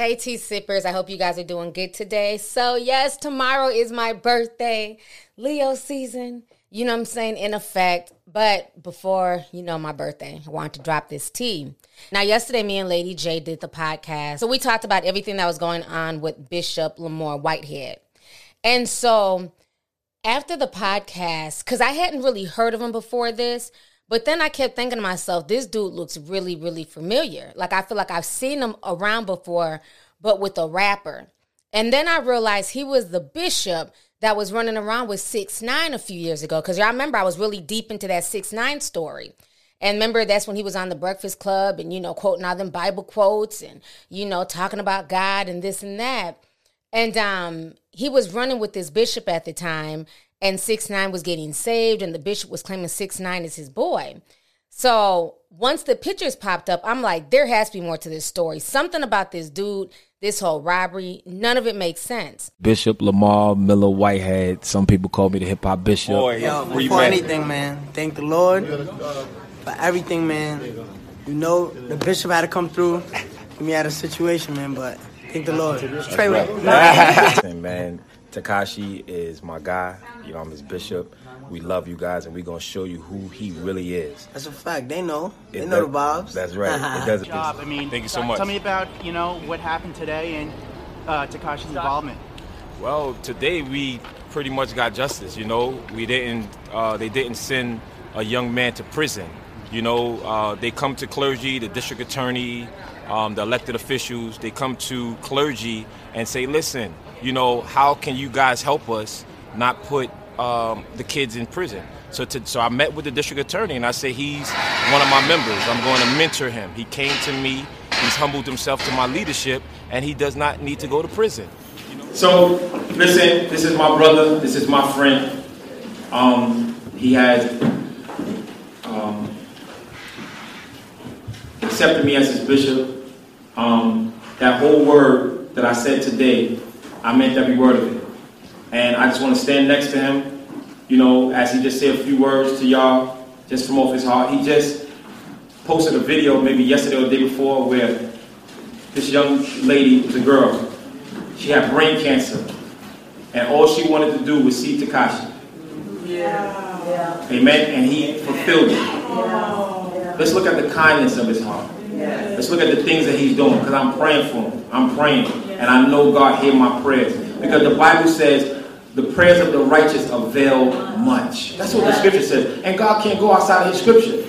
Hey, tea sippers. I hope you guys are doing good today. So, yes, tomorrow is my birthday, Leo season. You know what I'm saying? In effect. But before, you know, my birthday, I wanted to drop this tea. Now, yesterday, me and Lady J did the podcast. So, we talked about everything that was going on with Bishop Lamar Whitehead. And so, after the podcast, because I hadn't really heard of him before this, but then I kept thinking to myself, this dude looks really, really familiar. Like I feel like I've seen him around before, but with a rapper. And then I realized he was the bishop that was running around with six nine a few years ago. Because y'all remember I was really deep into that six nine story. And remember that's when he was on the Breakfast Club and you know quoting all them Bible quotes and you know talking about God and this and that. And um, he was running with this bishop at the time, and six nine was getting saved, and the bishop was claiming six nine is his boy. So once the pictures popped up, I'm like, there has to be more to this story. Something about this dude, this whole robbery, none of it makes sense. Bishop Lamar Miller Whitehead. Some people call me the hip hop bishop. Boy, Yo, where you before anything, man, thank the Lord for everything, man. You know, the bishop had to come through. We had a situation, man, but thank the Lord. Straight right. man, Tekashi is my guy. You know, I'm his bishop. We love you guys, and we're gonna show you who he really is. That's a fact. They know. They It know does- the vibes. That's right. It doesn't. job. I mean, Thank you so much. Tell me about you know what happened today and uh, Tekashi's involvement. Well, today we pretty much got justice. You know, we didn't. Uh, they didn't send a young man to prison. You know, uh, they come to clergy, the district attorney, um, the elected officials. They come to clergy and say, "Listen, you know, how can you guys help us not put um, the kids in prison?" So, to, so I met with the district attorney and I said, "He's one of my members. I'm going to mentor him." He came to me. He's humbled himself to my leadership, and he does not need to go to prison. So, listen, this is my brother, this is my friend. Um, he has um, accepted me as his bishop. Um, that whole word that I said today, I meant every word of it. And I just want to stand next to him, you know, as he just said a few words to y'all, just from off his heart. He just posted a video maybe yesterday or the day before where this young lady was a girl. She had brain cancer. And all she wanted to do was see Tekashi. Yeah. Amen. And he fulfilled it. Let's look at the kindness of his heart. Let's look at the things that he's doing because I'm praying for him. I'm praying. And I know God hear my prayers. Because the Bible says the prayers of the righteous avail much. That's what the scripture says. And God can't go outside of his scripture.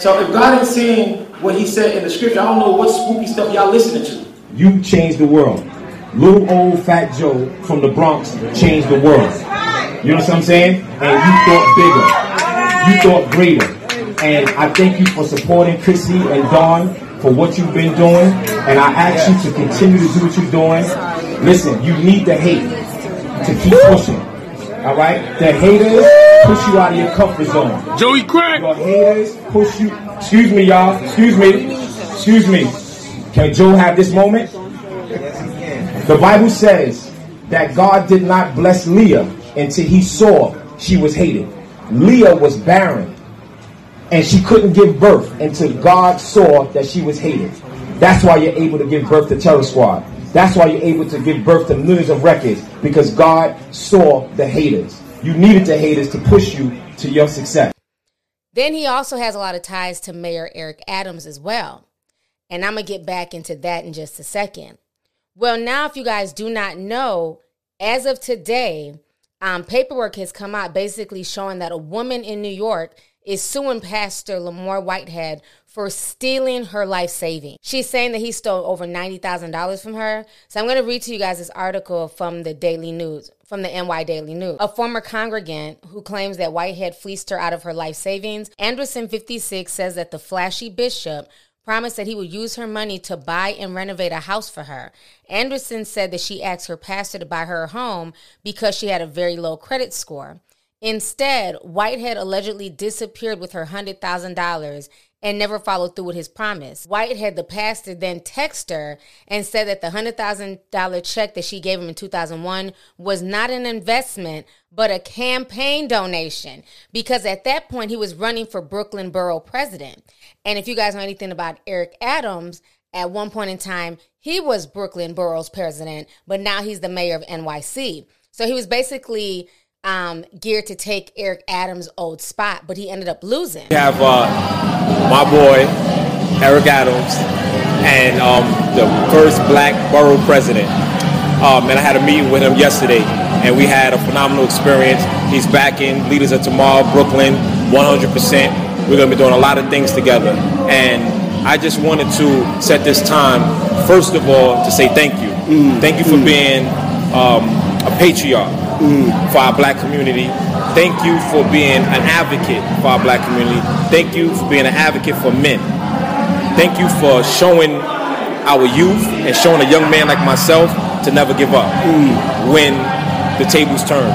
So if God ain't saying what he said in the scripture, I don't know what spooky stuff y'all listening to. You changed the world. Little old fat Joe from the Bronx changed the world. You know what I'm saying? And you thought bigger. You thought greater. And I thank you for supporting Chrissy and Dawn for what you've been doing. And I ask you to continue to do what you're doing. Listen, you need the hate to keep pushing. All right? The haters push you out of your comfort zone. Joey Crack. Your haters push you. Excuse me, y'all. Excuse me. Excuse me. Can Joe have this moment? The Bible says that God did not bless Leah until he saw she was hated. Leah was barren and she couldn't give birth until God saw that she was hated. That's why you're able to give birth to Terror Squad. That's why you're able to give birth to millions of records because God saw the haters. You needed the haters to push you to your success. Then he also has a lot of ties to Mayor Eric Adams as well. And I'm going to get back into that in just a second. Well, now, if you guys do not know, as of today, um, paperwork has come out basically showing that a woman in New York is suing Pastor Lamar Whitehead for stealing her life savings. She's saying that he stole over $90,000 from her. So I'm going to read to you guys this article from the Daily News, from the NY Daily News. A former congregant who claims that Whitehead fleeced her out of her life savings, Anderson 56 says that the flashy bishop promised that he would use her money to buy and renovate a house for her. Anderson said that she asked her pastor to buy her a home because she had a very low credit score. Instead, Whitehead allegedly disappeared with her $100,000 and never followed through with his promise. Whitehead, the pastor, then texted her and said that the $100,000 check that she gave him in 2001 was not an investment, but a campaign donation because at that point he was running for Brooklyn Borough president. And if you guys know anything about Eric Adams, at one point in time, he was Brooklyn Borough's president, but now he's the mayor of NYC. So he was basically um, geared to take Eric Adams' old spot, but he ended up losing. We have uh, my boy, Eric Adams, and um, the first black borough president. Um, and I had a meeting with him yesterday, and we had a phenomenal experience. He's backing Leaders of Tomorrow, Brooklyn, 100%. We're going to be doing a lot of things together. And I just wanted to set this time, first of all, to say thank you. Thank you for being um, a patriarch for our black community. Thank you for being an advocate for our black community. Thank you for being an advocate for men. Thank you for showing our youth and showing a young man like myself to never give up when the tables turn.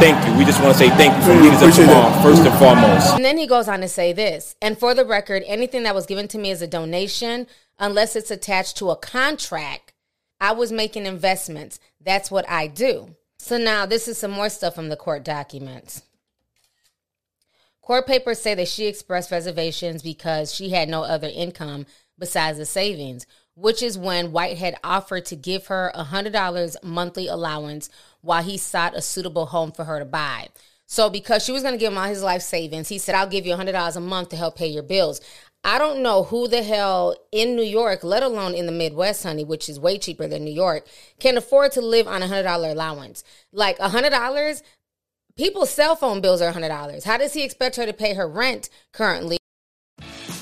Thank you. We just want to say thank you from Leaders of Tomorrow, first and foremost. And then he goes on to say this, and for the record, anything that was given to me as a donation, unless it's attached to a contract, I was making investments. That's what I do. So now this is some more stuff from the court documents. Court papers say that she expressed reservations because she had no other income besides the savings, which is when Whitehead offered to give her a $100 monthly allowance while he sought a suitable home for her to buy. So, because she was going to give him all his life savings, he said, I'll give you a $100 a month to help pay your bills. I don't know who the hell in New York, let alone in the Midwest, honey, which is way cheaper than New York, can afford to live on a $100 allowance. Like a $100, people's cell phone bills are a $100. How does he expect her to pay her rent currently?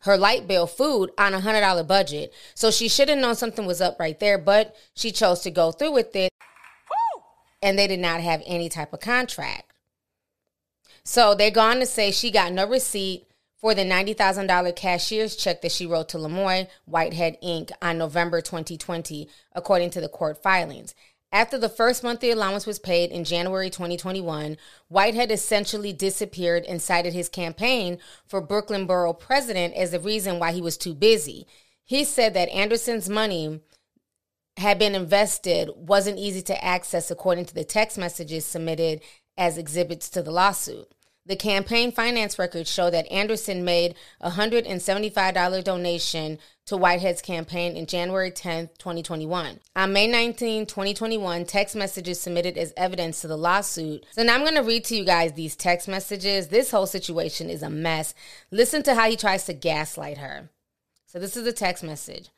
Her light bill, food on a hundred dollar budget. So she should have known something was up right there, but she chose to go through with it. And they did not have any type of contract. So they're going to say she got no receipt for the $90,000 cashier's check that she wrote to Lamar Whitehead Inc. on November 2020, according to the court filings. After the first monthly allowance was paid in January 2021, Whitehead essentially disappeared and cited his campaign for Brooklyn Borough president as the reason why he was too busy. He said that Anderson's money had been invested wasn't easy to access according to the text messages submitted as exhibits to the lawsuit. The campaign finance records show that Anderson made a $175 donation to Whitehead's campaign in January 10, 2021. On May 19, 2021, text messages submitted as evidence to the lawsuit. So now I'm going to read to you guys these text messages. This whole situation is a mess. Listen to how he tries to gaslight her. So this is a text message.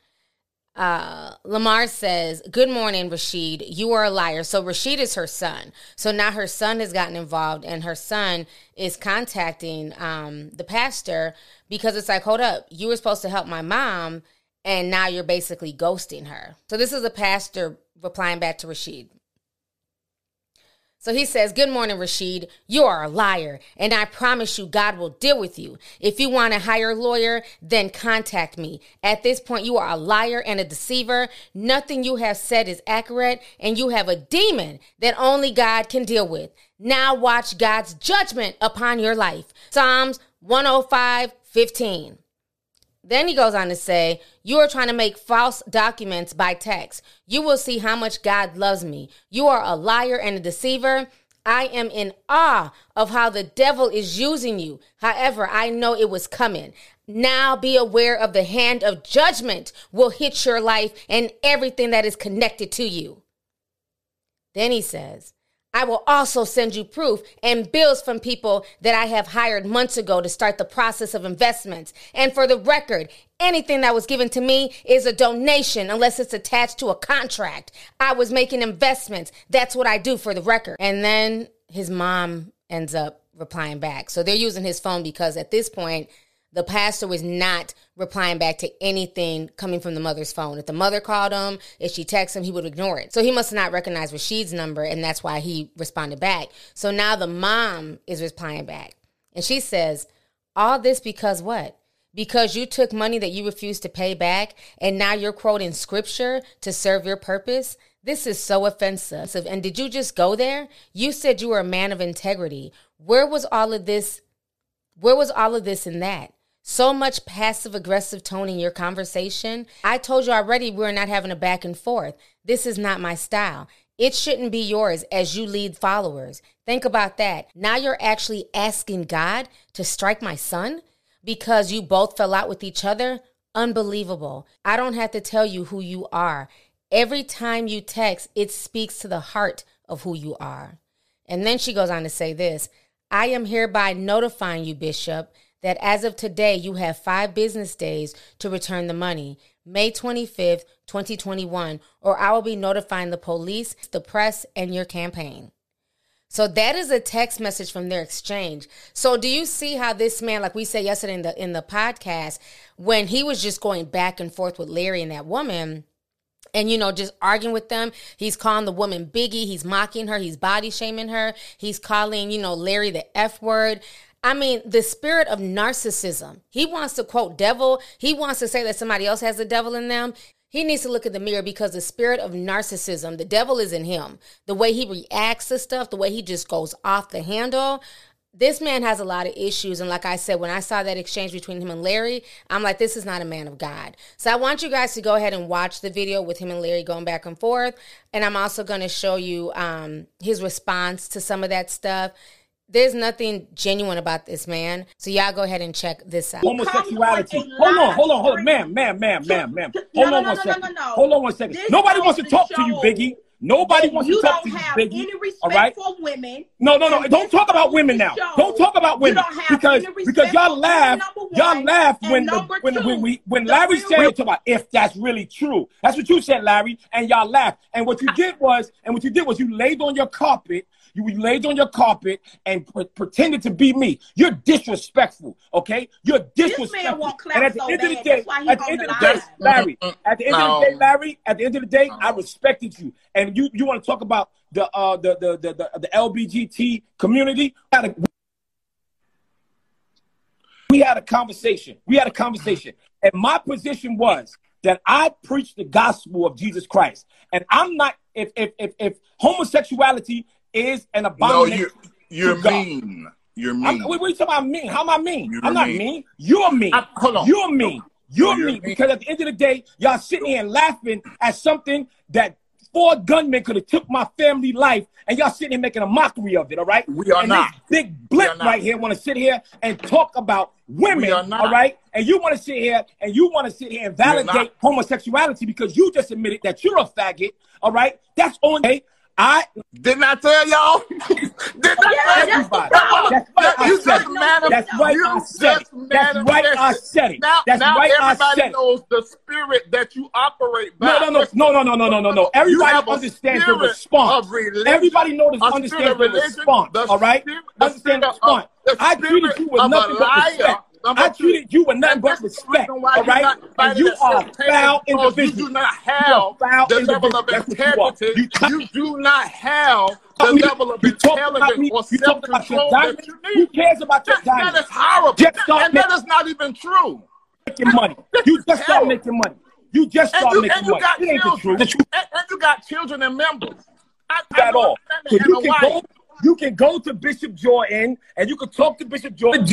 Uh, Lamar says, Good morning, Rashid. You are a liar. So Rashid is her son. So now her son has gotten involved, and her son is contacting um, the pastor because it's like, Hold up, you were supposed to help my mom, and now you're basically ghosting her. So this is a pastor replying back to Rashid. So he says, Good morning, Rashid. You are a liar, and I promise you God will deal with you. If you want to hire a lawyer, then contact me. At this point, you are a liar and a deceiver. Nothing you have said is accurate, and you have a demon that only God can deal with. Now watch God's judgment upon your life. Psalms 105 15. Then he goes on to say, You are trying to make false documents by text. You will see how much God loves me. You are a liar and a deceiver. I am in awe of how the devil is using you. However, I know it was coming. Now be aware of the hand of judgment will hit your life and everything that is connected to you. Then he says, I will also send you proof and bills from people that I have hired months ago to start the process of investments. And for the record, anything that was given to me is a donation unless it's attached to a contract. I was making investments. That's what I do for the record. And then his mom ends up replying back. So they're using his phone because at this point, the pastor was not replying back to anything coming from the mother's phone. If the mother called him, if she texted him, he would ignore it. So he must not recognized Rashid's number, and that's why he responded back. So now the mom is replying back. And she says, All this because what? Because you took money that you refused to pay back, and now you're quoting scripture to serve your purpose? This is so offensive. And did you just go there? You said you were a man of integrity. Where was all of this? Where was all of this in that? So much passive aggressive tone in your conversation. I told you already we're not having a back and forth. This is not my style. It shouldn't be yours as you lead followers. Think about that. Now you're actually asking God to strike my son because you both fell out with each other. Unbelievable. I don't have to tell you who you are. Every time you text, it speaks to the heart of who you are. And then she goes on to say this I am hereby notifying you, Bishop, that as of today, you have five business days to return the money, May 25th, 2021, or I will be notifying the police, the press, and your campaign. So that is a text message from their exchange. So do you see how this man, like we said yesterday in the in the podcast, when he was just going back and forth with Larry and that woman, and you know just arguing with them he's calling the woman biggie he's mocking her he's body shaming her he's calling you know larry the f word I mean, the spirit of narcissism. He wants to quote devil. He wants to say that somebody else has the devil in them. He needs to look at the mirror because the spirit of narcissism, the devil is in him. The way he reacts to stuff, the way he just goes off the handle. This man has a lot of issues. And like I said, when I saw that exchange between him and Larry, I'm like, this is not a man of God. So I want you guys to go ahead and watch the video with him and Larry going back and forth. And I'm also going to show you um, his response to some of that stuff there's nothing genuine about this man. So y'all go ahead and check this out. Homosexuality. Hold on, hold on, hold on, ma'am, ma'am, ma'am, ma'am, ma'am. Hold on one second. Hold on one second. Nobody wants to talk to you, Biggie. Nobody wants to talk to you, Biggie. all right? for women. No, no, no. Don't talk about women now. Don't talk about women because because y'all laugh. Y'all laugh when the, when when we when Larry said talk about if that's really true. That's what you said, Larry, and y'all laughed. And what you did was, and what you did was, you laid on your carpet you laid on your carpet and pre- pretended to be me. You're disrespectful, okay? You're disrespectful. and at the end of the day, at the end of the day, Larry, at the end of the day, Larry, at the end of the day, I respected you. And you, you want to talk about the uh the the the the, the LBGT community? We had a conversation. We had a conversation. And my position was that I preach the gospel of Jesus Christ. And I'm not if if if, if homosexuality is an abomination. No, you're, you're mean. You're mean. I'm, what are you talking about mean? How am I mean? You're I'm not mean. mean. You're mean. I, hold on. You're mean. You're, you're mean. mean because at the end of the day, y'all sitting here and laughing at something that four gunmen could have took my family life, and y'all sitting here making a mockery of it. All right. We are and not. This big blip right here want to sit here and talk about women. All right. And you want to sit here and you want to sit here and validate homosexuality because you just admitted that you're a faggot. All right. That's on. Hey, I did not I tell y'all. did not tell everybody. That's right. I said. That's right. I said. That's right. I said. Now, That's now right. everybody I said knows the spirit that you operate by. No, no, no, no, no, no, no, no, no. Everybody understands the response. Everybody knows understands the response. All right. Understand the response. I treated you with nothing but respect. I treated you with nothing but respect. All right, and you are foul individual. You do not have the level of integrity. You, you do not have the me, level of intelligence or self-control that you need. Who cares about your that, that is horrible. And that is not even true. Making money. You just start making money. You just start you, making and you money. Got it ain't children. the truth. And, and you got children and members. I, at all. So you can go. You can go to Bishop Jordan and you can talk to Bishop Jordan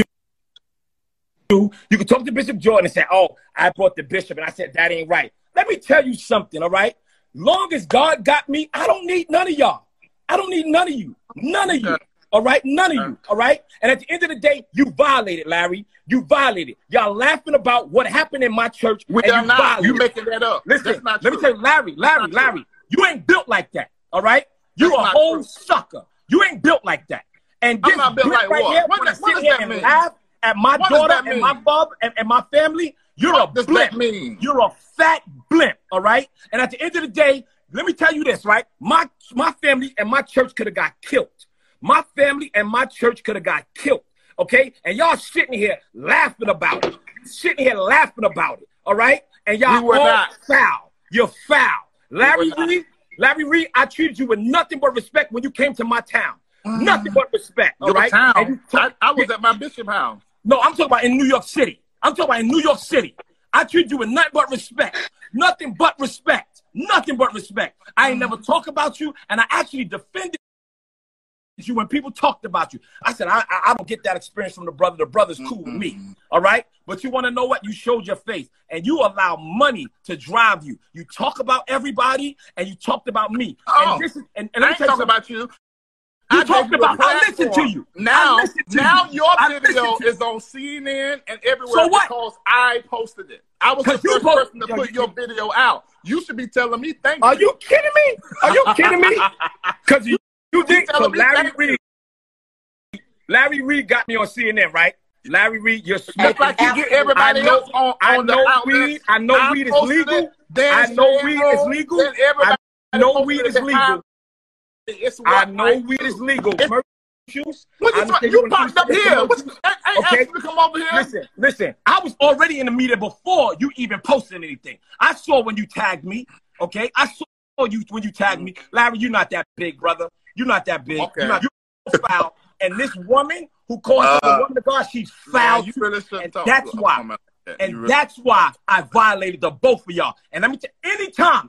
you can talk to Bishop Jordan and say, Oh, I brought the bishop, and I said, That ain't right. Let me tell you something, all right? Long as God got me, I don't need none of y'all. I don't need none of you. None of you. All right? None of you. All right? And at the end of the day, you violated, Larry. You violated. Y'all laughing about what happened in my church. We and are you not. Violated. You making that up. Listen, let true. me tell you, Larry, Larry, Larry, you ain't built like that. All right? You're That's a whole true. sucker. You ain't built like that. And I'm this not built like right what? here What what does that mean? laugh at my What daughter and my bub and, and my family. You're What a blimp. You're a fat blimp. All right. And at the end of the day, let me tell you this, right? My my family and my church could have got killed. My family and my church could have got killed. Okay. And y'all sitting here laughing about it. Sitting here laughing about it. All right. And y'all We were all not. foul. You're foul. Larry not. Reid, Larry Reid, I treated you with nothing but respect when you came to my town. Nothing ah. but respect. All Your right. town. I, I was at my bishop house. No, I'm talking about in New York City. I'm talking about in New York City. I treat you with nothing but respect. Nothing but respect. Nothing but respect. I ain't never talk about you, and I actually defended you when people talked about you. I said, I, I, I don't get that experience from the brother. The brother's cool with me. All right? But you want to know what? You showed your face, and you allow money to drive you. You talk about everybody, and you talked about me. Oh, and this is, and, I and me ain't talking about you. You I talked gave you a about. I listened to you. Now, to now you. your I video is on CNN and everywhere So what? because I posted it. I was the first post- person to Yo, put you- your video out. You should be telling me thank you. Are you. you kidding me? Are you kidding me? Because you, you did. So Larry thank Reid, Larry Reid got me on CNN, right? Larry Reid, you're Just smoking. like you get everybody I know, else on, I on the know outlets. weed. I know I weed is legal. it, I know Shan weed is legal. then I know posted weed it is behind legal. It's I know weed is legal. Commercials. What you, you popped up here. commercials. What you, I, I Okay. asked you to come over here. Listen, listen. I was already in the media before you even posted anything. I saw when you tagged me. Okay, I saw you when you tagged me. Larry, you're not that big, brother. You're not that big. Okay. You're not you're foul. And this woman who calls Uh, a woman of God, she's Man, foul. you too. really and talk that's why. that. And really- that's why I violated the both of y'all. And let me tell you anytime,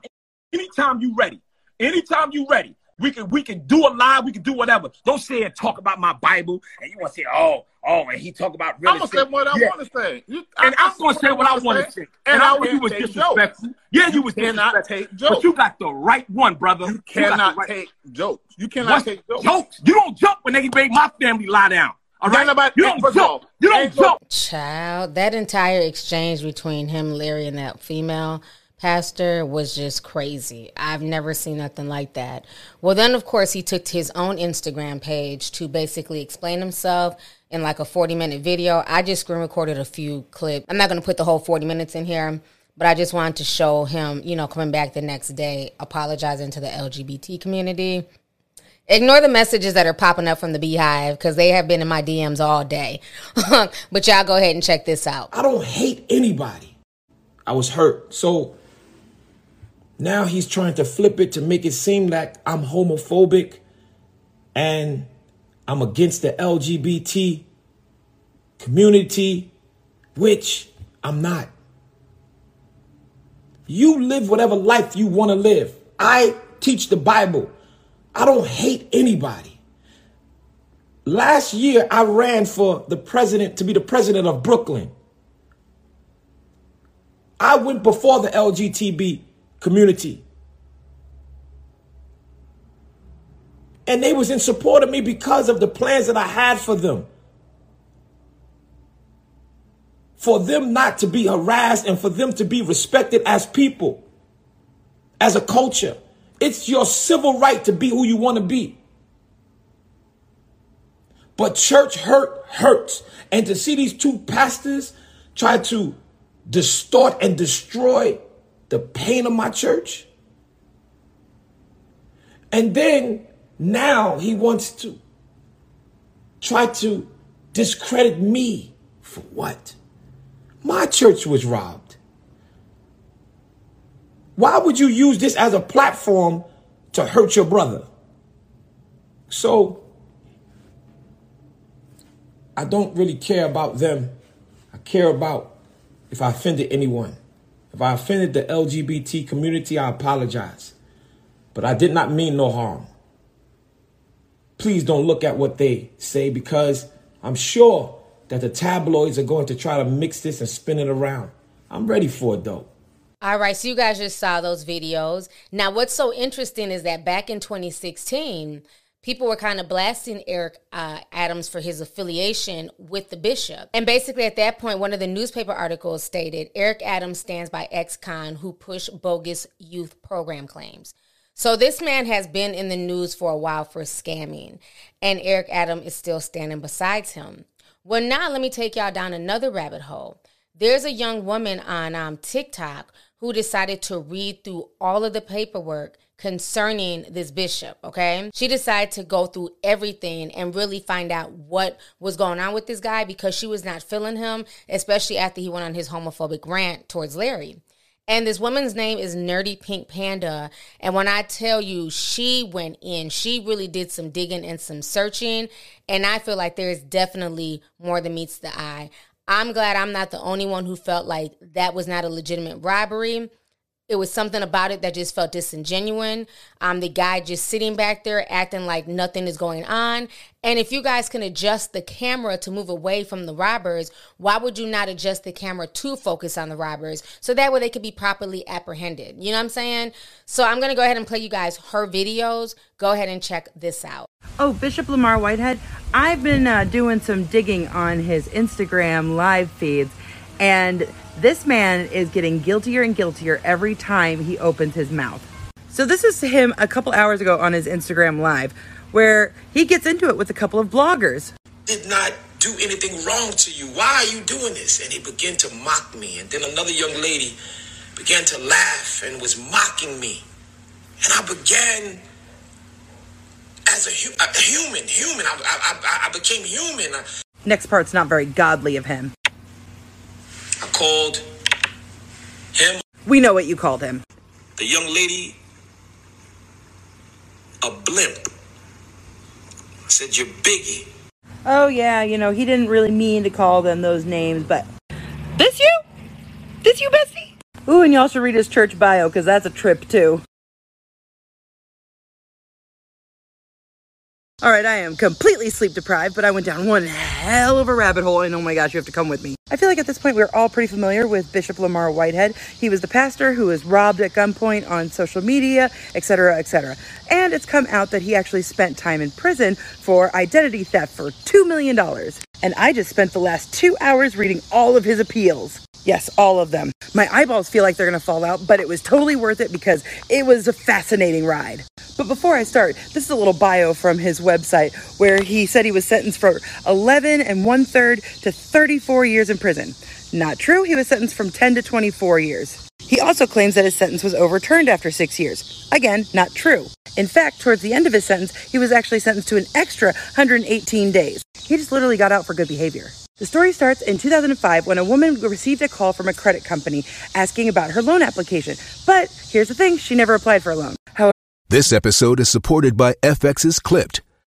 anytime you ready, anytime you ready, we can we can do a live, we can do whatever. Don't say and talk about my Bible, and you want to say, oh, oh, and he talk about real I'm gonna say what I Yeah. want to say. You, And I, I'm gonna say what I want to say. And, And I I will you was disrespectful. jokes. Yeah, you was cannot take jokes. But you got the right one, brother. You got the cannot right- take jokes. You cannot What's take jokes. jokes? You don't jump when they make my family lie down. All Ain't nobody- you don't first of all, jump. You don't jump. Child, that entire exchange between him, Larry, and that female pastor was just crazy. I've never seen nothing like that. Well, then, of course, he took to his own Instagram page to basically explain himself in like a 40 minute video. I just screen recorded a few clips. I'm not going to put the whole 40 minutes in here, but I just wanted to show him, you know, coming back the next day, apologizing to the LGBT community. Ignore the messages that are popping up from the beehive because they have been in my DMs all day. but y'all go ahead and check this out. I don't hate anybody. I was hurt. So now he's trying to flip it to make it seem like I'm homophobic and I'm against the LGBT community, which I'm not. You live whatever life you want to live. I teach the Bible. I don't hate anybody. Last year, I ran for the president to be the president of Brooklyn. I went before the LGTB community. And they was in support of me because of the plans that I had for them. For them not to be harassed and for them to be respected as people, as a culture. It's your civil right to be who you want to be. But church hurt hurts. And to see these two pastors try to distort and destroy the pain of my church. And then now he wants to try to discredit me for what? My church was robbed. Why would you use this as a platform to hurt your brother? So, I don't really care about them. I care about if I offended anyone. If I offended the LGBT community, I apologize. But I did not mean no harm. Please don't look at what they say because I'm sure that the tabloids are going to try to mix this and spin it around. I'm ready for it though. All right, so you guys just saw those videos. Now, what's so interesting is that back in 2016, people were kind of blasting Eric uh, Adams for his affiliation with the bishop. And basically, at that point, one of the newspaper articles stated Eric Adams stands by ex con who pushed bogus youth program claims. So this man has been in the news for a while for scamming, and Eric Adams is still standing beside him. Well, now let me take y'all down another rabbit hole. There's a young woman on um, TikTok who decided to read through all of the paperwork concerning this bishop, okay? She decided to go through everything and really find out what was going on with this guy because she was not feeling him, especially after he went on his homophobic rant towards Larry. And this woman's name is Nerdy Pink Panda. And when I tell you, she went in, she really did some digging and some searching. And I feel like there is definitely more than meets the eye. I'm glad I'm not the only one who felt like that was not a legitimate robbery it was something about it that just felt disingenuous. Um, the guy just sitting back there acting like nothing is going on. And if you guys can adjust the camera to move away from the robbers, why would you not adjust the camera to focus on the robbers so that way they could be properly apprehended? You know what I'm saying? So I'm gonna go ahead and play you guys her videos. Go ahead and check this out. Oh, Bishop Lamar Whitehead. I've been uh, doing some digging on his Instagram live feeds, and this man is getting guiltier and guiltier every time he opens his mouth. So, this is him a couple hours ago on his Instagram Live, where he gets into it with a couple of bloggers. Did not do anything wrong to you. Why are you doing this? And he began to mock me. And then another young lady began to laugh and was mocking me. And I began as a, hu- a human, human. I, I, I, I became human. Next part's not very godly of him. Called him. We know what you called him. The young lady a blimp. I said, You're Biggie. Oh, yeah, you know, he didn't really mean to call them those names, but. This you? This you, Bessie? Ooh, and y'all should read his church bio, because that's a trip, too. All right, I am completely sleep deprived, but I went down one hell of a rabbit hole, and oh my gosh, you have to come with me. I feel like at this point we're all pretty familiar with Bishop Lamar Whitehead. He was the pastor who was robbed at gunpoint on social media, etc., etc. And it's come out that he actually spent time in prison for identity theft for $2 million. And I just spent the last two hours reading all of his appeals. Yes, all of them. My eyeballs feel like they're gonna fall out, but it was totally worth it because it was a fascinating ride. But before I start, this is a little bio from his website where he said he was sentenced for 11 and one third to 34 years prison. Not true, he was sentenced from 10 to 24 years. He also claims that his sentence was overturned after six years. Again, not true. In fact, towards the end of his sentence, he was actually sentenced to an extra 118 days. He just literally got out for good behavior. The story starts in 2005 when a woman received a call from a credit company asking about her loan application. But here's the thing she never applied for a loan. However, This episode is supported by FX's Clipped,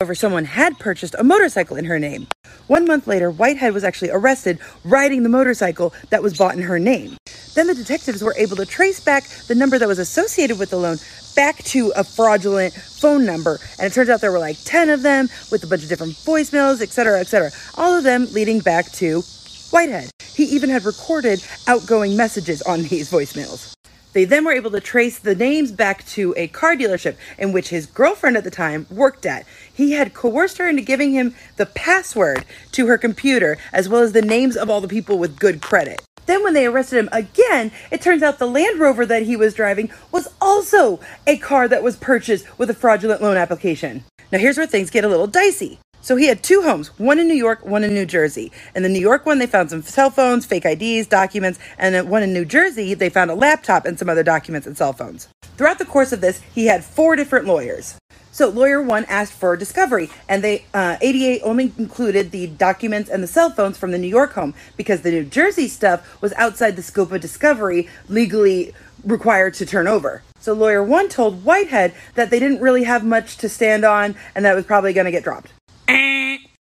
However, someone had purchased a motorcycle in her name. One month later, Whitehead was actually arrested riding the motorcycle that was bought in her name. Then the detectives were able to trace back the number that was associated with the loan back to a fraudulent phone number. And it turns out there were like 10 of them with a bunch of different voicemails, etc., etc. All of them leading back to Whitehead. He even had recorded outgoing messages on these voicemails. They then were able to trace the names back to a car dealership in which his girlfriend at the time worked at. He had coerced her into giving him the password to her computer, as well as the names of all the people with good credit. Then, when they arrested him again, it turns out the Land Rover that he was driving was also a car that was purchased with a fraudulent loan application. Now, here's where things get a little dicey. So he had two homes, one in New York, one in New Jersey. In the New York one, they found some cell phones, fake IDs, documents, and one in New Jersey, they found a laptop and some other documents and cell phones. Throughout the course of this, he had four different lawyers. So lawyer one asked for discovery, and they uh, 88 only included the documents and the cell phones from the New York home because the New Jersey stuff was outside the scope of discovery legally required to turn over. So lawyer one told Whitehead that they didn't really have much to stand on, and that was probably going to get dropped.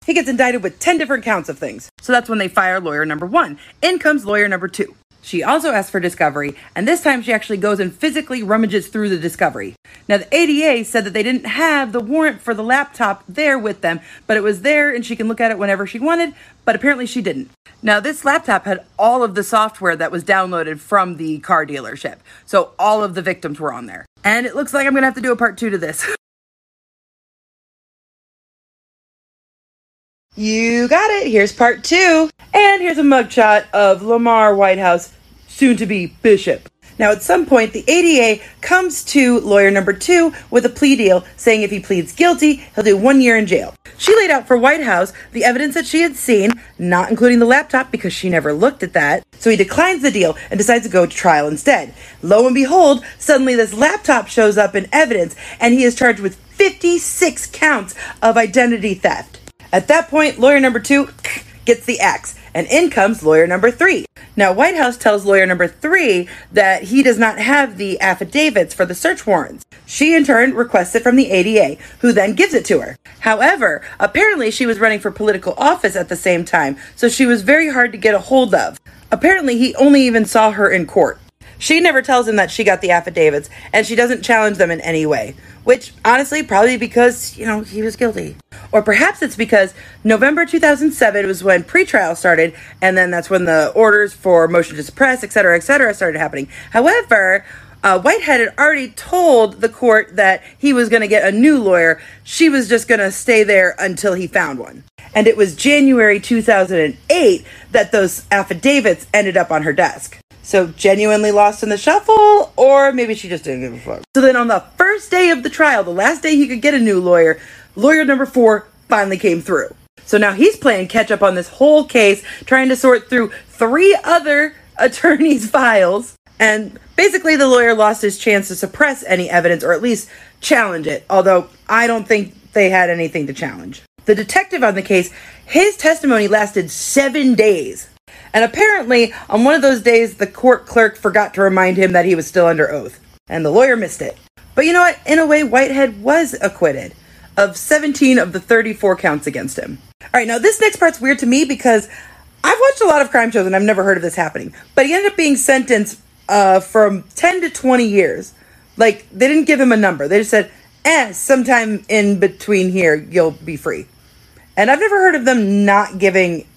He gets indicted with 10 different counts of things. So that's when they fire lawyer number one. In comes lawyer number two. She also asks for discovery, and this time she actually goes and physically rummages through the discovery. Now, the ADA said that they didn't have the warrant for the laptop there with them, but it was there and she can look at it whenever she wanted, but apparently she didn't. Now, this laptop had all of the software that was downloaded from the car dealership, so all of the victims were on there. And it looks like I'm gonna have to do a part two to this. You got it. Here's part two. And here's a mugshot of Lamar Whitehouse, soon to be Bishop. Now, at some point, the ADA comes to lawyer number two with a plea deal saying if he pleads guilty, he'll do one year in jail. She laid out for Whitehouse the evidence that she had seen, not including the laptop because she never looked at that. So he declines the deal and decides to go to trial instead. Lo and behold, suddenly this laptop shows up in evidence and he is charged with 56 counts of identity theft. At that point, lawyer number two gets the axe, and in comes lawyer number three. Now, White House tells lawyer number three that he does not have the affidavits for the search warrants. She, in turn, requests it from the ADA, who then gives it to her. However, apparently she was running for political office at the same time, so she was very hard to get a hold of. Apparently, he only even saw her in court. She never tells him that she got the affidavits, and she doesn't challenge them in any way. Which, honestly, probably because, you know, he was guilty. Or perhaps it's because November 2007 was when pretrial started, and then that's when the orders for motion to suppress, et cetera, et cetera, started happening. However, uh, Whitehead had already told the court that he was going to get a new lawyer. She was just going to stay there until he found one. And it was January 2008 that those affidavits ended up on her desk. So genuinely lost in the shuffle, or maybe she just didn't give a fuck. So then on the first day of the trial, the last day he could get a new lawyer, lawyer number four finally came through. So now he's playing catch up on this whole case, trying to sort through three other attorneys' files. And basically, the lawyer lost his chance to suppress any evidence or at least challenge it, although I don't think they had anything to challenge. The detective on the case, his testimony lasted seven days. And apparently, on one of those days, the court clerk forgot to remind him that he was still under oath, and the lawyer missed it. But you know what? In a way, Whitehead was acquitted of 17 of the 34 counts against him. All right, now this next part's weird to me because I've watched a lot of crime shows and I've never heard of this happening. But he ended up being sentenced uh, from 10 to 20 years. Like, they didn't give him a number, they just said, eh, sometime in between here, you'll be free. And I've never heard of them not giving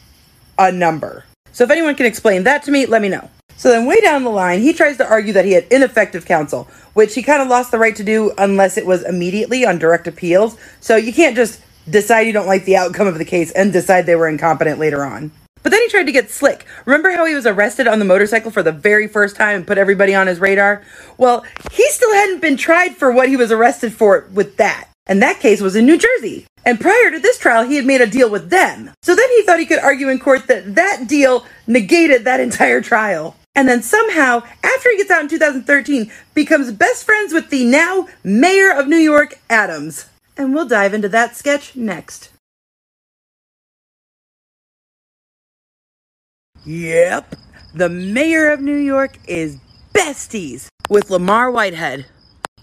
a number. So if anyone can explain that to me, let me know. So then, way down the line, he tries to argue that he had ineffective counsel, which he kind of lost the right to do unless it was immediately on direct appeals. So you can't just decide you don't like the outcome of the case and decide they were incompetent later on. But then he tried to get slick. Remember how he was arrested on the motorcycle for the very first time and put everybody on his radar? Well, he still hadn't been tried for what he was arrested for with that. And that case was in New Jersey. And prior to this trial, he had made a deal with them. So then he thought he could argue in court that that deal negated that entire trial. And then somehow, after he gets out in 2013, becomes best friends with the now mayor of New York, Adams. And we'll dive into that sketch next. Yep, the mayor of New York is besties with Lamar Whitehead.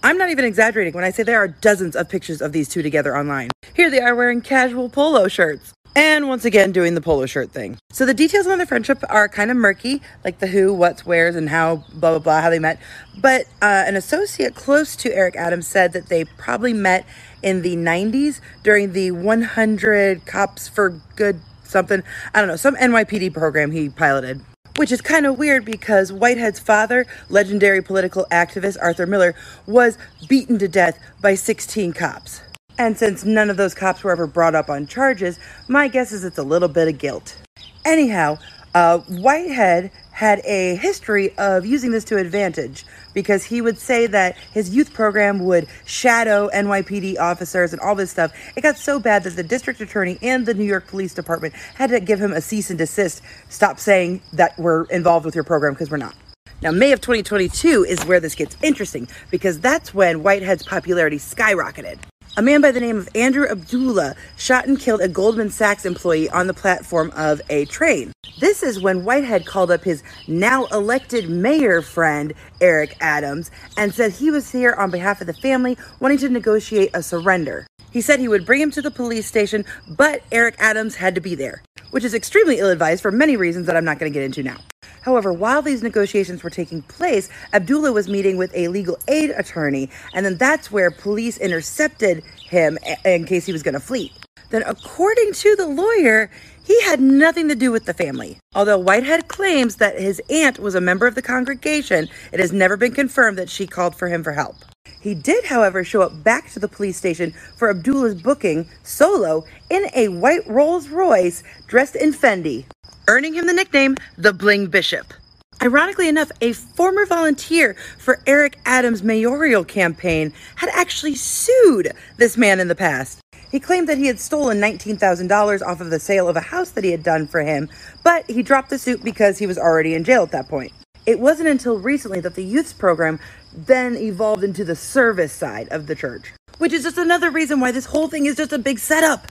I'm not even exaggerating when I say there are dozens of pictures of these two together online. Here they are wearing casual polo shirts. And once again, doing the polo shirt thing. So the details on their friendship are kind of murky, like the who, what's, where's, and how, blah, blah, blah, how they met. But uh, an associate close to Eric Adams said that they probably met in the 90s during the 100 Cops for Good something. I don't know, some NYPD program he piloted. Which is kind of weird because Whitehead's father, legendary political activist Arthur Miller, was beaten to death by 16 cops. And since none of those cops were ever brought up on charges, my guess is it's a little bit of guilt. Anyhow, uh, Whitehead had a history of using this to advantage because he would say that his youth program would shadow NYPD officers and all this stuff. It got so bad that the district attorney and the New York Police Department had to give him a cease and desist. Stop saying that we're involved with your program because we're not. Now, May of 2022 is where this gets interesting because that's when Whitehead's popularity skyrocketed. A man by the name of Andrew Abdullah shot and killed a Goldman Sachs employee on the platform of a train. This is when Whitehead called up his now elected mayor friend, Eric Adams, and said he was here on behalf of the family wanting to negotiate a surrender. He said he would bring him to the police station, but Eric Adams had to be there, which is extremely ill advised for many reasons that I'm not going to get into now. However, while these negotiations were taking place, Abdullah was meeting with a legal aid attorney, and then that's where police intercepted him in case he was going to flee. Then, according to the lawyer, he had nothing to do with the family. Although Whitehead claims that his aunt was a member of the congregation, it has never been confirmed that she called for him for help. He did, however, show up back to the police station for Abdullah's booking solo in a white Rolls Royce dressed in Fendi, earning him the nickname the Bling Bishop. Ironically enough, a former volunteer for Eric Adams' mayoral campaign had actually sued this man in the past. He claimed that he had stolen $19,000 off of the sale of a house that he had done for him, but he dropped the suit because he was already in jail at that point. It wasn't until recently that the youths program then evolved into the service side of the church, which is just another reason why this whole thing is just a big setup.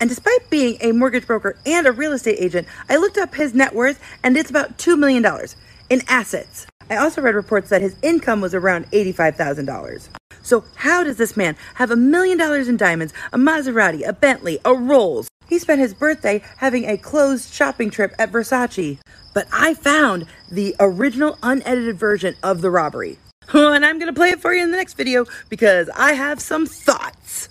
And despite being a mortgage broker and a real estate agent, I looked up his net worth and it's about $2 million in assets. I also read reports that his income was around $85,000. So, how does this man have a million dollars in diamonds, a Maserati, a Bentley, a Rolls? He spent his birthday having a closed shopping trip at Versace. But I found the original unedited version of the robbery. And I'm going to play it for you in the next video because I have some thoughts.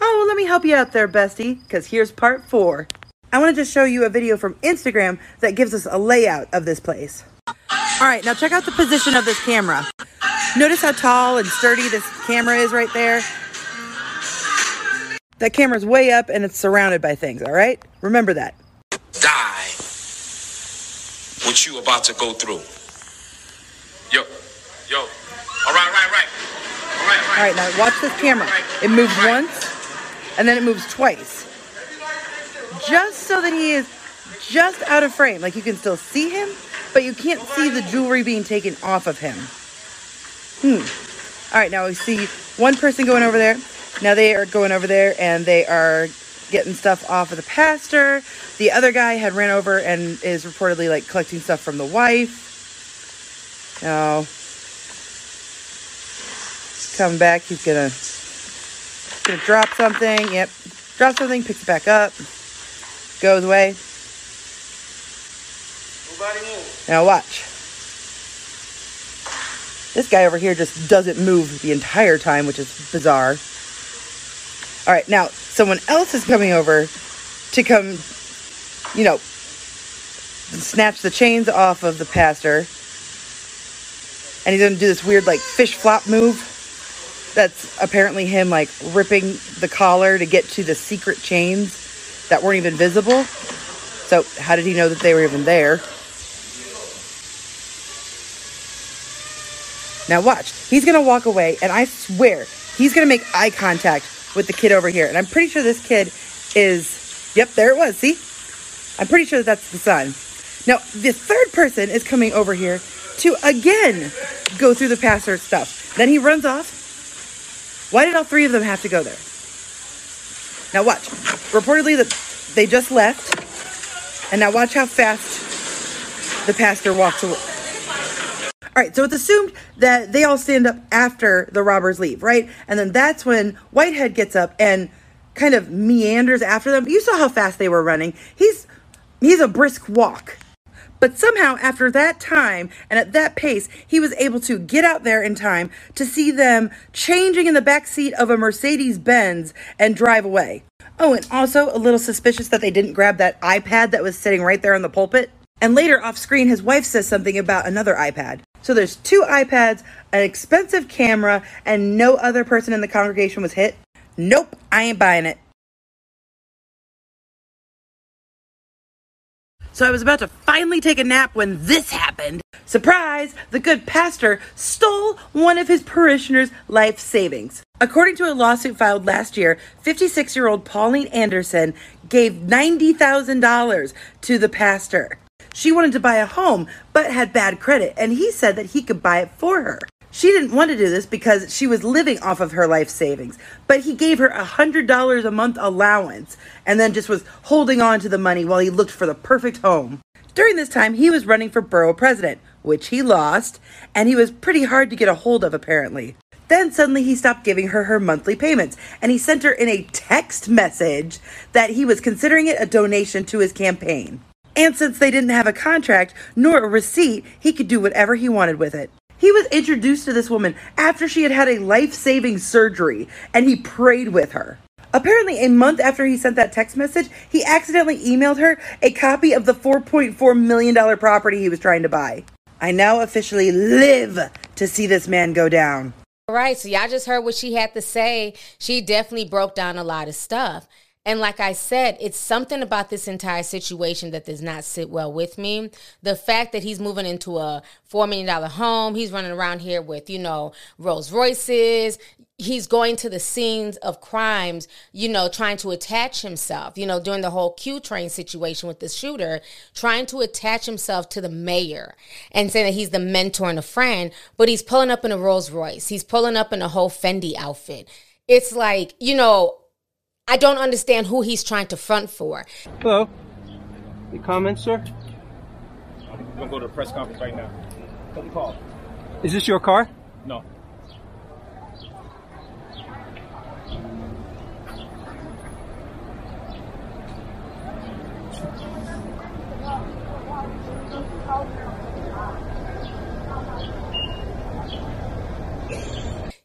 Oh, well, let me help you out there, bestie, because here's part four. I want to show you a video from Instagram that gives us a layout of this place. All right, now check out the position of this camera. Notice how tall and sturdy this camera is right there? That camera's way up and it's surrounded by things, all right? Remember that. Die what you about to go through. Yo, yo. All right, right, right. All right, right. All right, now watch this camera. It moves once and then it moves twice. Just so that he is just out of frame. Like you can still see him, but you can't see the jewelry being taken off of him. Hmm. All right, now we see one person going over there. Now they are going over there and they are getting stuff off of the pastor. The other guy had ran over and is reportedly like collecting stuff from the wife. Now, come back, he's gonna gonna drop something. Yep, drop something, picks it back up, goes away. Now watch. This guy over here just doesn't move the entire time, which is bizarre. All right, now someone else is coming over to come, you know, snatch the chains off of the pastor. And he's going to do this weird, like, fish flop move. That's apparently him, like, ripping the collar to get to the secret chains that weren't even visible. So, how did he know that they were even there? Now, watch. He's going to walk away, and I swear he's going to make eye contact with the kid over here. And I'm pretty sure this kid is, yep, there it was. See? I'm pretty sure that that's the son. Now, the third person is coming over here to again go through the pastor's stuff. Then he runs off. Why did all three of them have to go there? Now, watch. Reportedly, that they just left. And now, watch how fast the pastor walks away. All right, so it's assumed that they all stand up after the robbers leave, right? And then that's when Whitehead gets up and kind of meanders after them. You saw how fast they were running. He's he's a brisk walk. But somehow after that time and at that pace, he was able to get out there in time to see them changing in the back seat of a Mercedes Benz and drive away. Oh, and also a little suspicious that they didn't grab that iPad that was sitting right there on the pulpit. And later off screen, his wife says something about another iPad. So there's two iPads, an expensive camera, and no other person in the congregation was hit. Nope, I ain't buying it. So I was about to finally take a nap when this happened. Surprise! The good pastor stole one of his parishioners' life savings. According to a lawsuit filed last year, 56 year old Pauline Anderson gave $90,000 to the pastor. She wanted to buy a home, but had bad credit, and he said that he could buy it for her. She didn't want to do this because she was living off of her life savings, but he gave her a $100 a month allowance and then just was holding on to the money while he looked for the perfect home. During this time, he was running for borough president, which he lost, and he was pretty hard to get a hold of apparently. Then suddenly he stopped giving her her monthly payments and he sent her in a text message that he was considering it a donation to his campaign. And since they didn't have a contract nor a receipt, he could do whatever he wanted with it. He was introduced to this woman after she had had a life saving surgery and he prayed with her. Apparently, a month after he sent that text message, he accidentally emailed her a copy of the $4.4 million property he was trying to buy. I now officially live to see this man go down. All right, so y'all just heard what she had to say. She definitely broke down a lot of stuff. And like I said, it's something about this entire situation that does not sit well with me. The fact that he's moving into a $4 million home, he's running around here with, you know, Rolls Royces, he's going to the scenes of crimes, you know, trying to attach himself, you know, during the whole Q train situation with the shooter, trying to attach himself to the mayor and saying that he's the mentor and a friend, but he's pulling up in a Rolls Royce. He's pulling up in a whole Fendi outfit. It's like, you know, I don't understand who he's trying to front for. Hello. Any comments, sir? I'm gonna go to a press conference right now. Cut the call. Is this your car? No.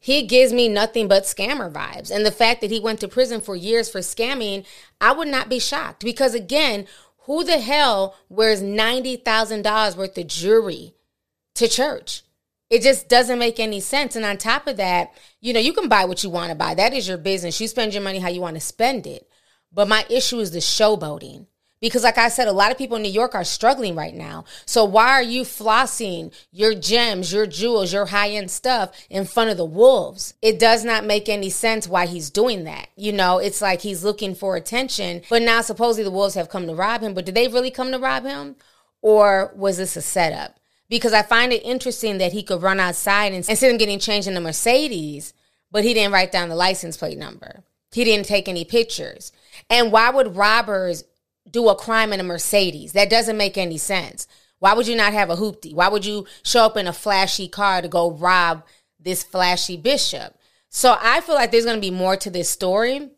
He gives me nothing but scammer vibes. And the fact that he went to prison for years for scamming, I would not be shocked because, again, who the hell wears $90,000 worth of jewelry to church? It just doesn't make any sense. And on top of that, you know, you can buy what you want to buy. That is your business. You spend your money how you want to spend it. But my issue is the showboating. Because, like I said, a lot of people in New York are struggling right now. So, why are you flossing your gems, your jewels, your high end stuff in front of the wolves? It does not make any sense why he's doing that. You know, it's like he's looking for attention, but now supposedly the wolves have come to rob him. But did they really come to rob him? Or was this a setup? Because I find it interesting that he could run outside and instead of getting changed in the Mercedes, but he didn't write down the license plate number. He didn't take any pictures. And why would robbers do a crime in a Mercedes. That doesn't make any sense. Why would you not have a hoopty? Why would you show up in a flashy car to go rob this flashy bishop? So I feel like there's going to be more to this story.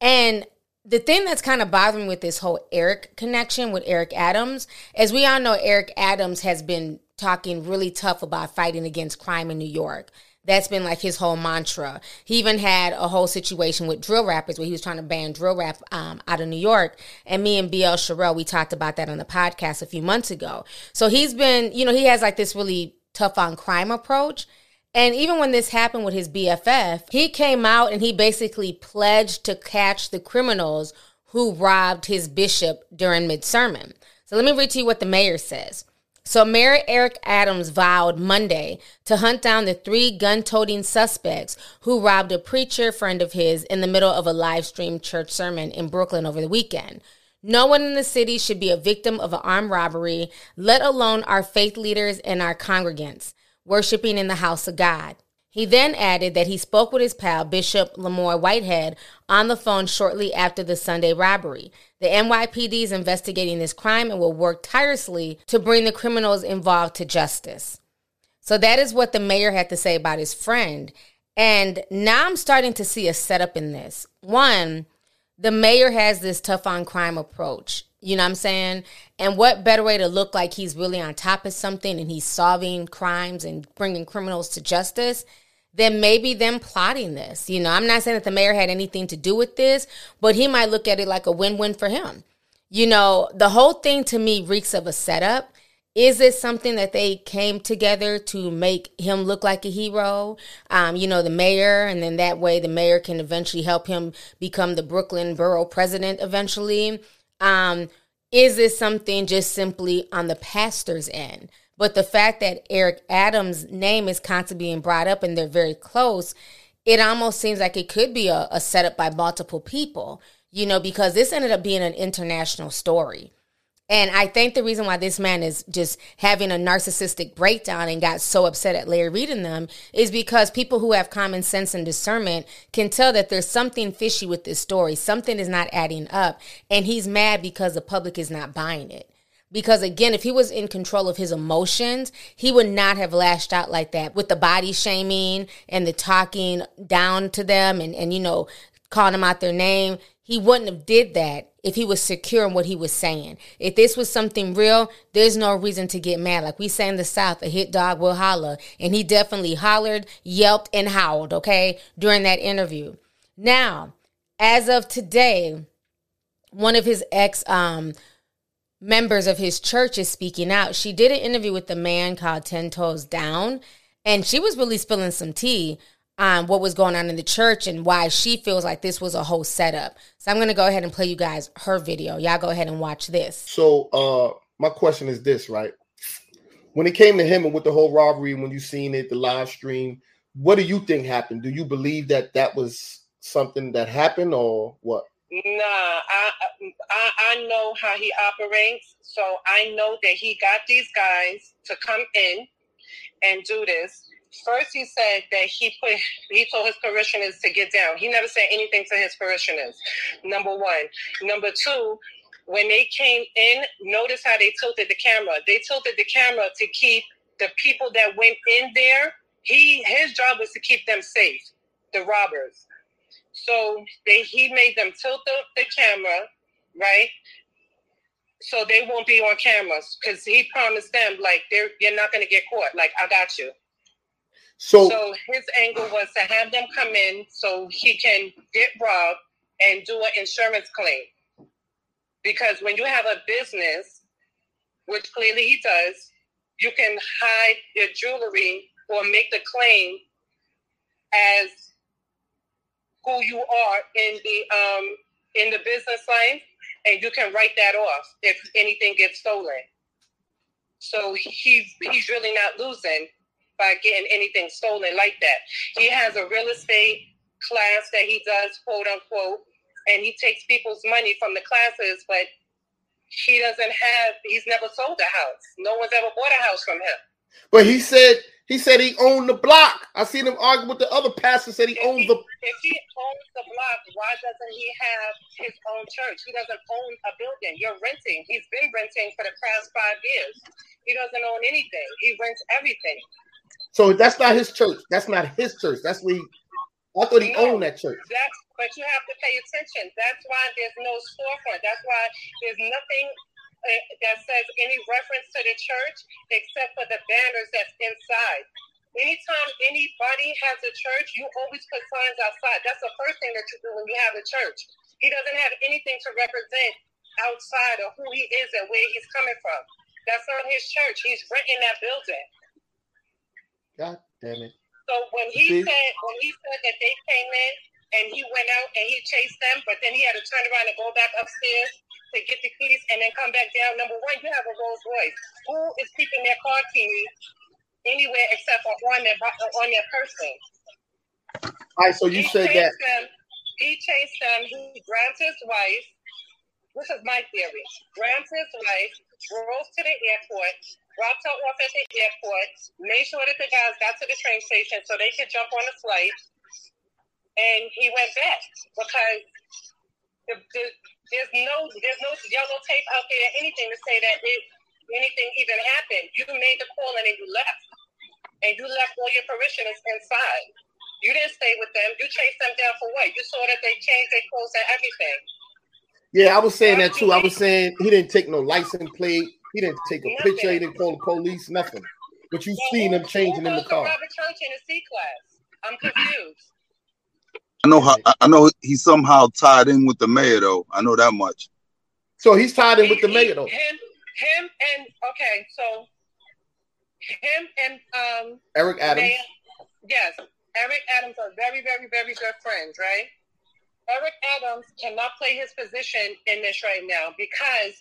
And the thing that's kind of bothering with this whole Eric connection with Eric Adams, as we all know, Eric Adams has been talking really tough about fighting against crime in New York. That's been like his whole mantra. He even had a whole situation with drill rappers where he was trying to ban drill rap um, out of New York. And me and BL Sherelle, we talked about that on the podcast a few months ago. So he's been, you know, he has like this really tough on crime approach. And even when this happened with his BFF, he came out and he basically pledged to catch the criminals who robbed his bishop during mid sermon. So let me read to you what the mayor says. So, Mayor Eric Adams vowed Monday to hunt down the three gun toting suspects who robbed a preacher friend of his in the middle of a live streamed church sermon in Brooklyn over the weekend. No one in the city should be a victim of an armed robbery, let alone our faith leaders and our congregants worshiping in the house of God. He then added that he spoke with his pal, Bishop Lamor Whitehead, on the phone shortly after the Sunday robbery. The NYPD is investigating this crime and will work tirelessly to bring the criminals involved to justice. So that is what the mayor had to say about his friend. And now I'm starting to see a setup in this. One, the mayor has this tough on crime approach. You know what I'm saying? And what better way to look like he's really on top of something and he's solving crimes and bringing criminals to justice than maybe them plotting this. You know, I'm not saying that the mayor had anything to do with this, but he might look at it like a win win for him. You know, the whole thing to me reeks of a setup. Is it something that they came together to make him look like a hero? Um, you know, the mayor, and then that way the mayor can eventually help him become the Brooklyn borough president eventually. Um, is this something just simply on the pastor's end? But the fact that Eric Adams' name is constantly being brought up and they're very close, it almost seems like it could be a, a setup by multiple people, you know, because this ended up being an international story. And I think the reason why this man is just having a narcissistic breakdown and got so upset at Larry reading them is because people who have common sense and discernment can tell that there's something fishy with this story. Something is not adding up. And he's mad because the public is not buying it. Because again, if he was in control of his emotions, he would not have lashed out like that with the body shaming and the talking down to them and, and you know, calling them out their name. He wouldn't have did that if he was secure in what he was saying. If this was something real, there's no reason to get mad. Like we say in the South, a hit dog will holler. And he definitely hollered, yelped, and howled, okay, during that interview. Now, as of today, one of his ex um, members of his church is speaking out. She did an interview with the man called Ten Toes Down, and she was really spilling some tea on what was going on in the church and why she feels like this was a whole setup. So I'm going to go ahead and play you guys her video. Y'all go ahead and watch this. So, uh, my question is this, right? When it came to him and with the whole robbery, when you seen it, the live stream, what do you think happened? Do you believe that that was something that happened or what? Nah, I, I I know how he operates, so I know that he got these guys to come in and do this. First, he said that he put he told his parishioners to get down. He never said anything to his parishioners. Number one. Number two, when they came in, notice how they tilted the camera. They tilted the camera to keep the people that went in there. He his job was to keep them safe, the robbers. So they he made them tilt the, the camera, right? So they won't be on cameras because he promised them like they're you're not gonna get caught. Like I got you. So, so his angle was to have them come in so he can get robbed and do an insurance claim. Because when you have a business, which clearly he does, you can hide your jewelry or make the claim as who you are in the um in the business life and you can write that off if anything gets stolen. So he's he's really not losing by getting anything stolen like that. He has a real estate class that he does, quote unquote, and he takes people's money from the classes, but he doesn't have he's never sold a house. No one's ever bought a house from him. But he said he said he owned the block. I seen him argue with the other pastor. Said he if owned he, the. If he owns the block, why doesn't he have his own church? He doesn't own a building. You're renting. He's been renting for the past five years. He doesn't own anything. He rents everything. So that's not his church. That's not his church. That's where he, I thought he No, owned that church. That's but you have to pay attention. That's why there's no storefront. That's why there's nothing that says any reference to the church except for the banners that's inside. Anytime anybody has a church, you always put signs outside. That's the first thing that you do when you have a church. He doesn't have anything to represent outside of who he is and where he's coming from. That's not his church. He's renting that building. God damn it. So when he See? said when he said that they came in and he went out and he chased them, but then he had to turn around and go back upstairs to get the keys and then come back down. Number one, you have a Rolls Royce. Who is keeping their car keys anywhere except for on their on their person? All right, so you he said that. Them, he chased them. He grabbed his wife. This is my theory. Grabbed his wife, drove to the airport, dropped her off at the airport, made sure that the guys got to the train station so they could jump on the flight, and he went back because the, the, there's no there's no yellow tape out there, anything to say that it, anything even happened. You made the call and then you left, and you left all your parishioners inside. You didn't stay with them. You chased them down for what? You saw that they changed their clothes and everything. Yeah, I was saying that too. I was saying he didn't take no license plate. He didn't take a picture. He didn't call the police. Nothing. But you seen him changing in the Who car. Robert Church in a C class? I'm confused. I know how. I know he's somehow tied in with the mayor, though. I know that much. So he's tied in with the mayor, though. Him, him, and okay, so him and um Eric Adams. Mayor- yes, Eric Adams are very, very, very good friends, right? Eric Adams cannot play his position in this right now because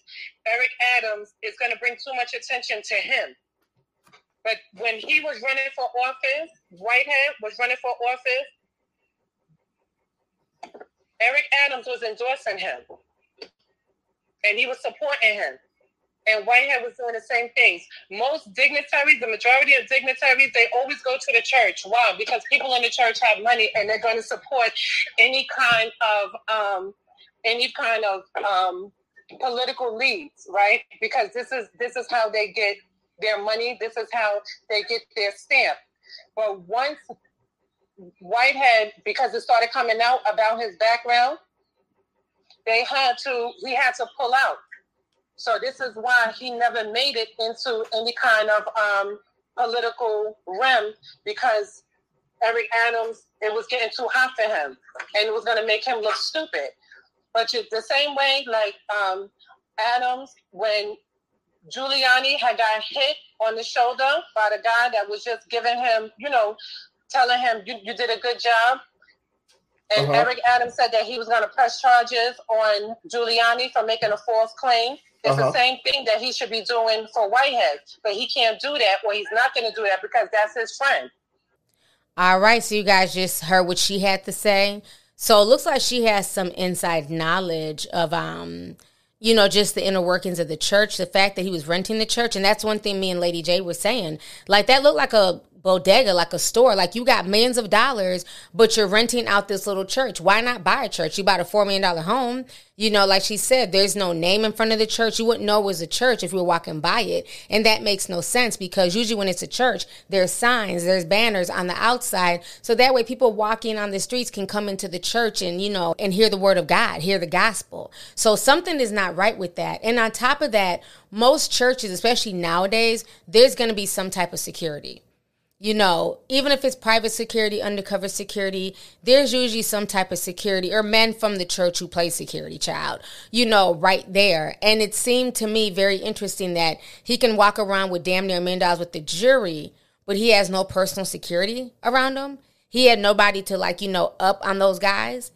Eric Adams is going to bring too much attention to him. But when he was running for office, Whitehead was running for office, Eric Adams was endorsing him. And he was supporting him. And Whitehead was doing the same things. Most dignitaries, the majority of dignitaries, they always go to the church. Why? Because people in the church have money and they're going to support any kind of um, any kind of um, political leads, right? Because this is this is how they get their money. This is how they get their stamp. But once Whitehead, because it started coming out about his background, they had to he had to pull out. So this is why he never made it into any kind of um, political realm because Eric Adams, it was getting too hot for him, and it was going to make him look stupid. But you, the same way, like um, Adams, when Giuliani had got hit on the shoulder by the guy that was just giving him, you know, telling him you, you did a good job. And Uh-huh. Eric Adams said that he was going to press charges on Giuliani for making a false claim. It's Uh-huh. the same thing that he should be doing for Whitehead, but he can't do that, or he's not going to do that because that's his friend. All right, so you guys just heard what she had to say. So it looks like she has some inside knowledge of um you know, just the inner workings of the church, the fact that he was renting the church. And that's one thing me and Lady J was saying. Like, that looked like a bodega, like a store. Like, you got millions of dollars, but you're renting out this little church. Why not buy a church? You bought a $4 million home. You know, like she said, there's no name in front of the church. You wouldn't know it was a church if you were walking by it. And that makes no sense because usually when it's a church, there's signs, there's banners on the outside. So that way people walking on the streets can come into the church and, you know, and hear the word of God, hear the gospel. So something is not right with that. And on top of that, most churches, especially nowadays, there's going to be some type of security you know, even if it's private security, undercover security, there's usually some type of security or men from the church who play security child, you know, right there. And it seemed to me very interesting that he can walk around with damn near a million dollars with the jury, but he has no personal security around him. He had nobody to, like, you know, up on those guys.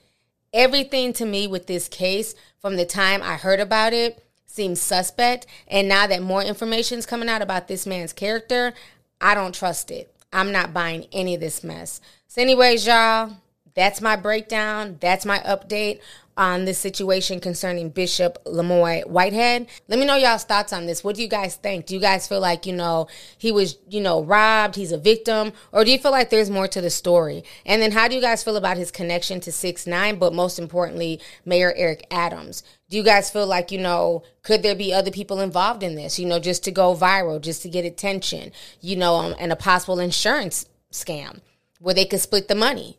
Everything to me with this case from the time I heard about it seems suspect. And now that more information is coming out about this man's character, I don't trust it. I'm not buying any of this mess. So, anyways, y'all, that's my breakdown. That's my update on this situation concerning Bishop Lamor Whitehead. Let me know y'all's thoughts on this. What do you guys think? Do you guys feel like, you know, he was, you know, robbed, he's a victim, or do you feel like there's more to the story? And then how do you guys feel about his connection to 6 9 but most importantly, Mayor Eric Adams? Do you guys feel like, you know, could there be other people involved in this, you know, just to go viral, just to get attention, you know, um, and a possible insurance scam where they could split the money?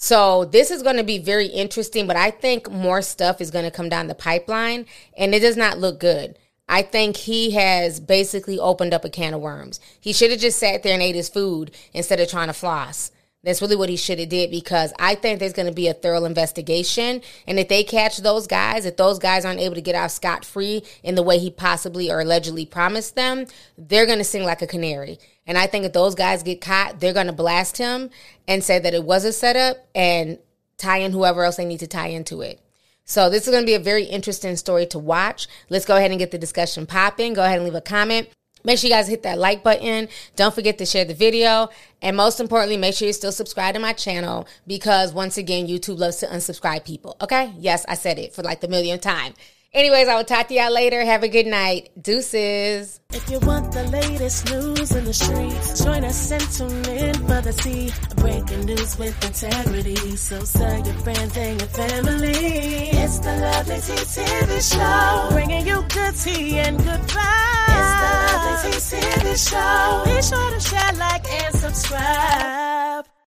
So this is going to be very interesting, but I think more stuff is going to come down the pipeline and it does not look good. I think he has basically opened up a can of worms. He should have just sat there and ate his food instead of trying to floss. That's really what he should have did because I think there's going to be a thorough investigation. And if they catch those guys, if those guys aren't able to get out scot free in the way he possibly or allegedly promised them, they're going to sing like a canary. And I think if those guys get caught, they're going to blast him and say that it was a setup and tie in whoever else they need to tie into it. So this is going to be a very interesting story to watch. Let's go ahead and get the discussion popping. Go ahead and leave a comment. Make sure you guys hit that like button. Don't forget to share the video. And most importantly, make sure you still subscribe to my channel because once again, YouTube loves to unsubscribe people. Okay? Yes, I said it for like the millionth time. Anyways, I will talk to y'all later. Have a good night. Deuces. If you want the latest news in the streets, join us and tune in for the tea. Breaking news with integrity. So tell your friends and your family. It's the Lovely Tea TV Show. Bringing you good tea and good vibes. It's the Lovely Tea TV Show. Be sure to share, like, and subscribe.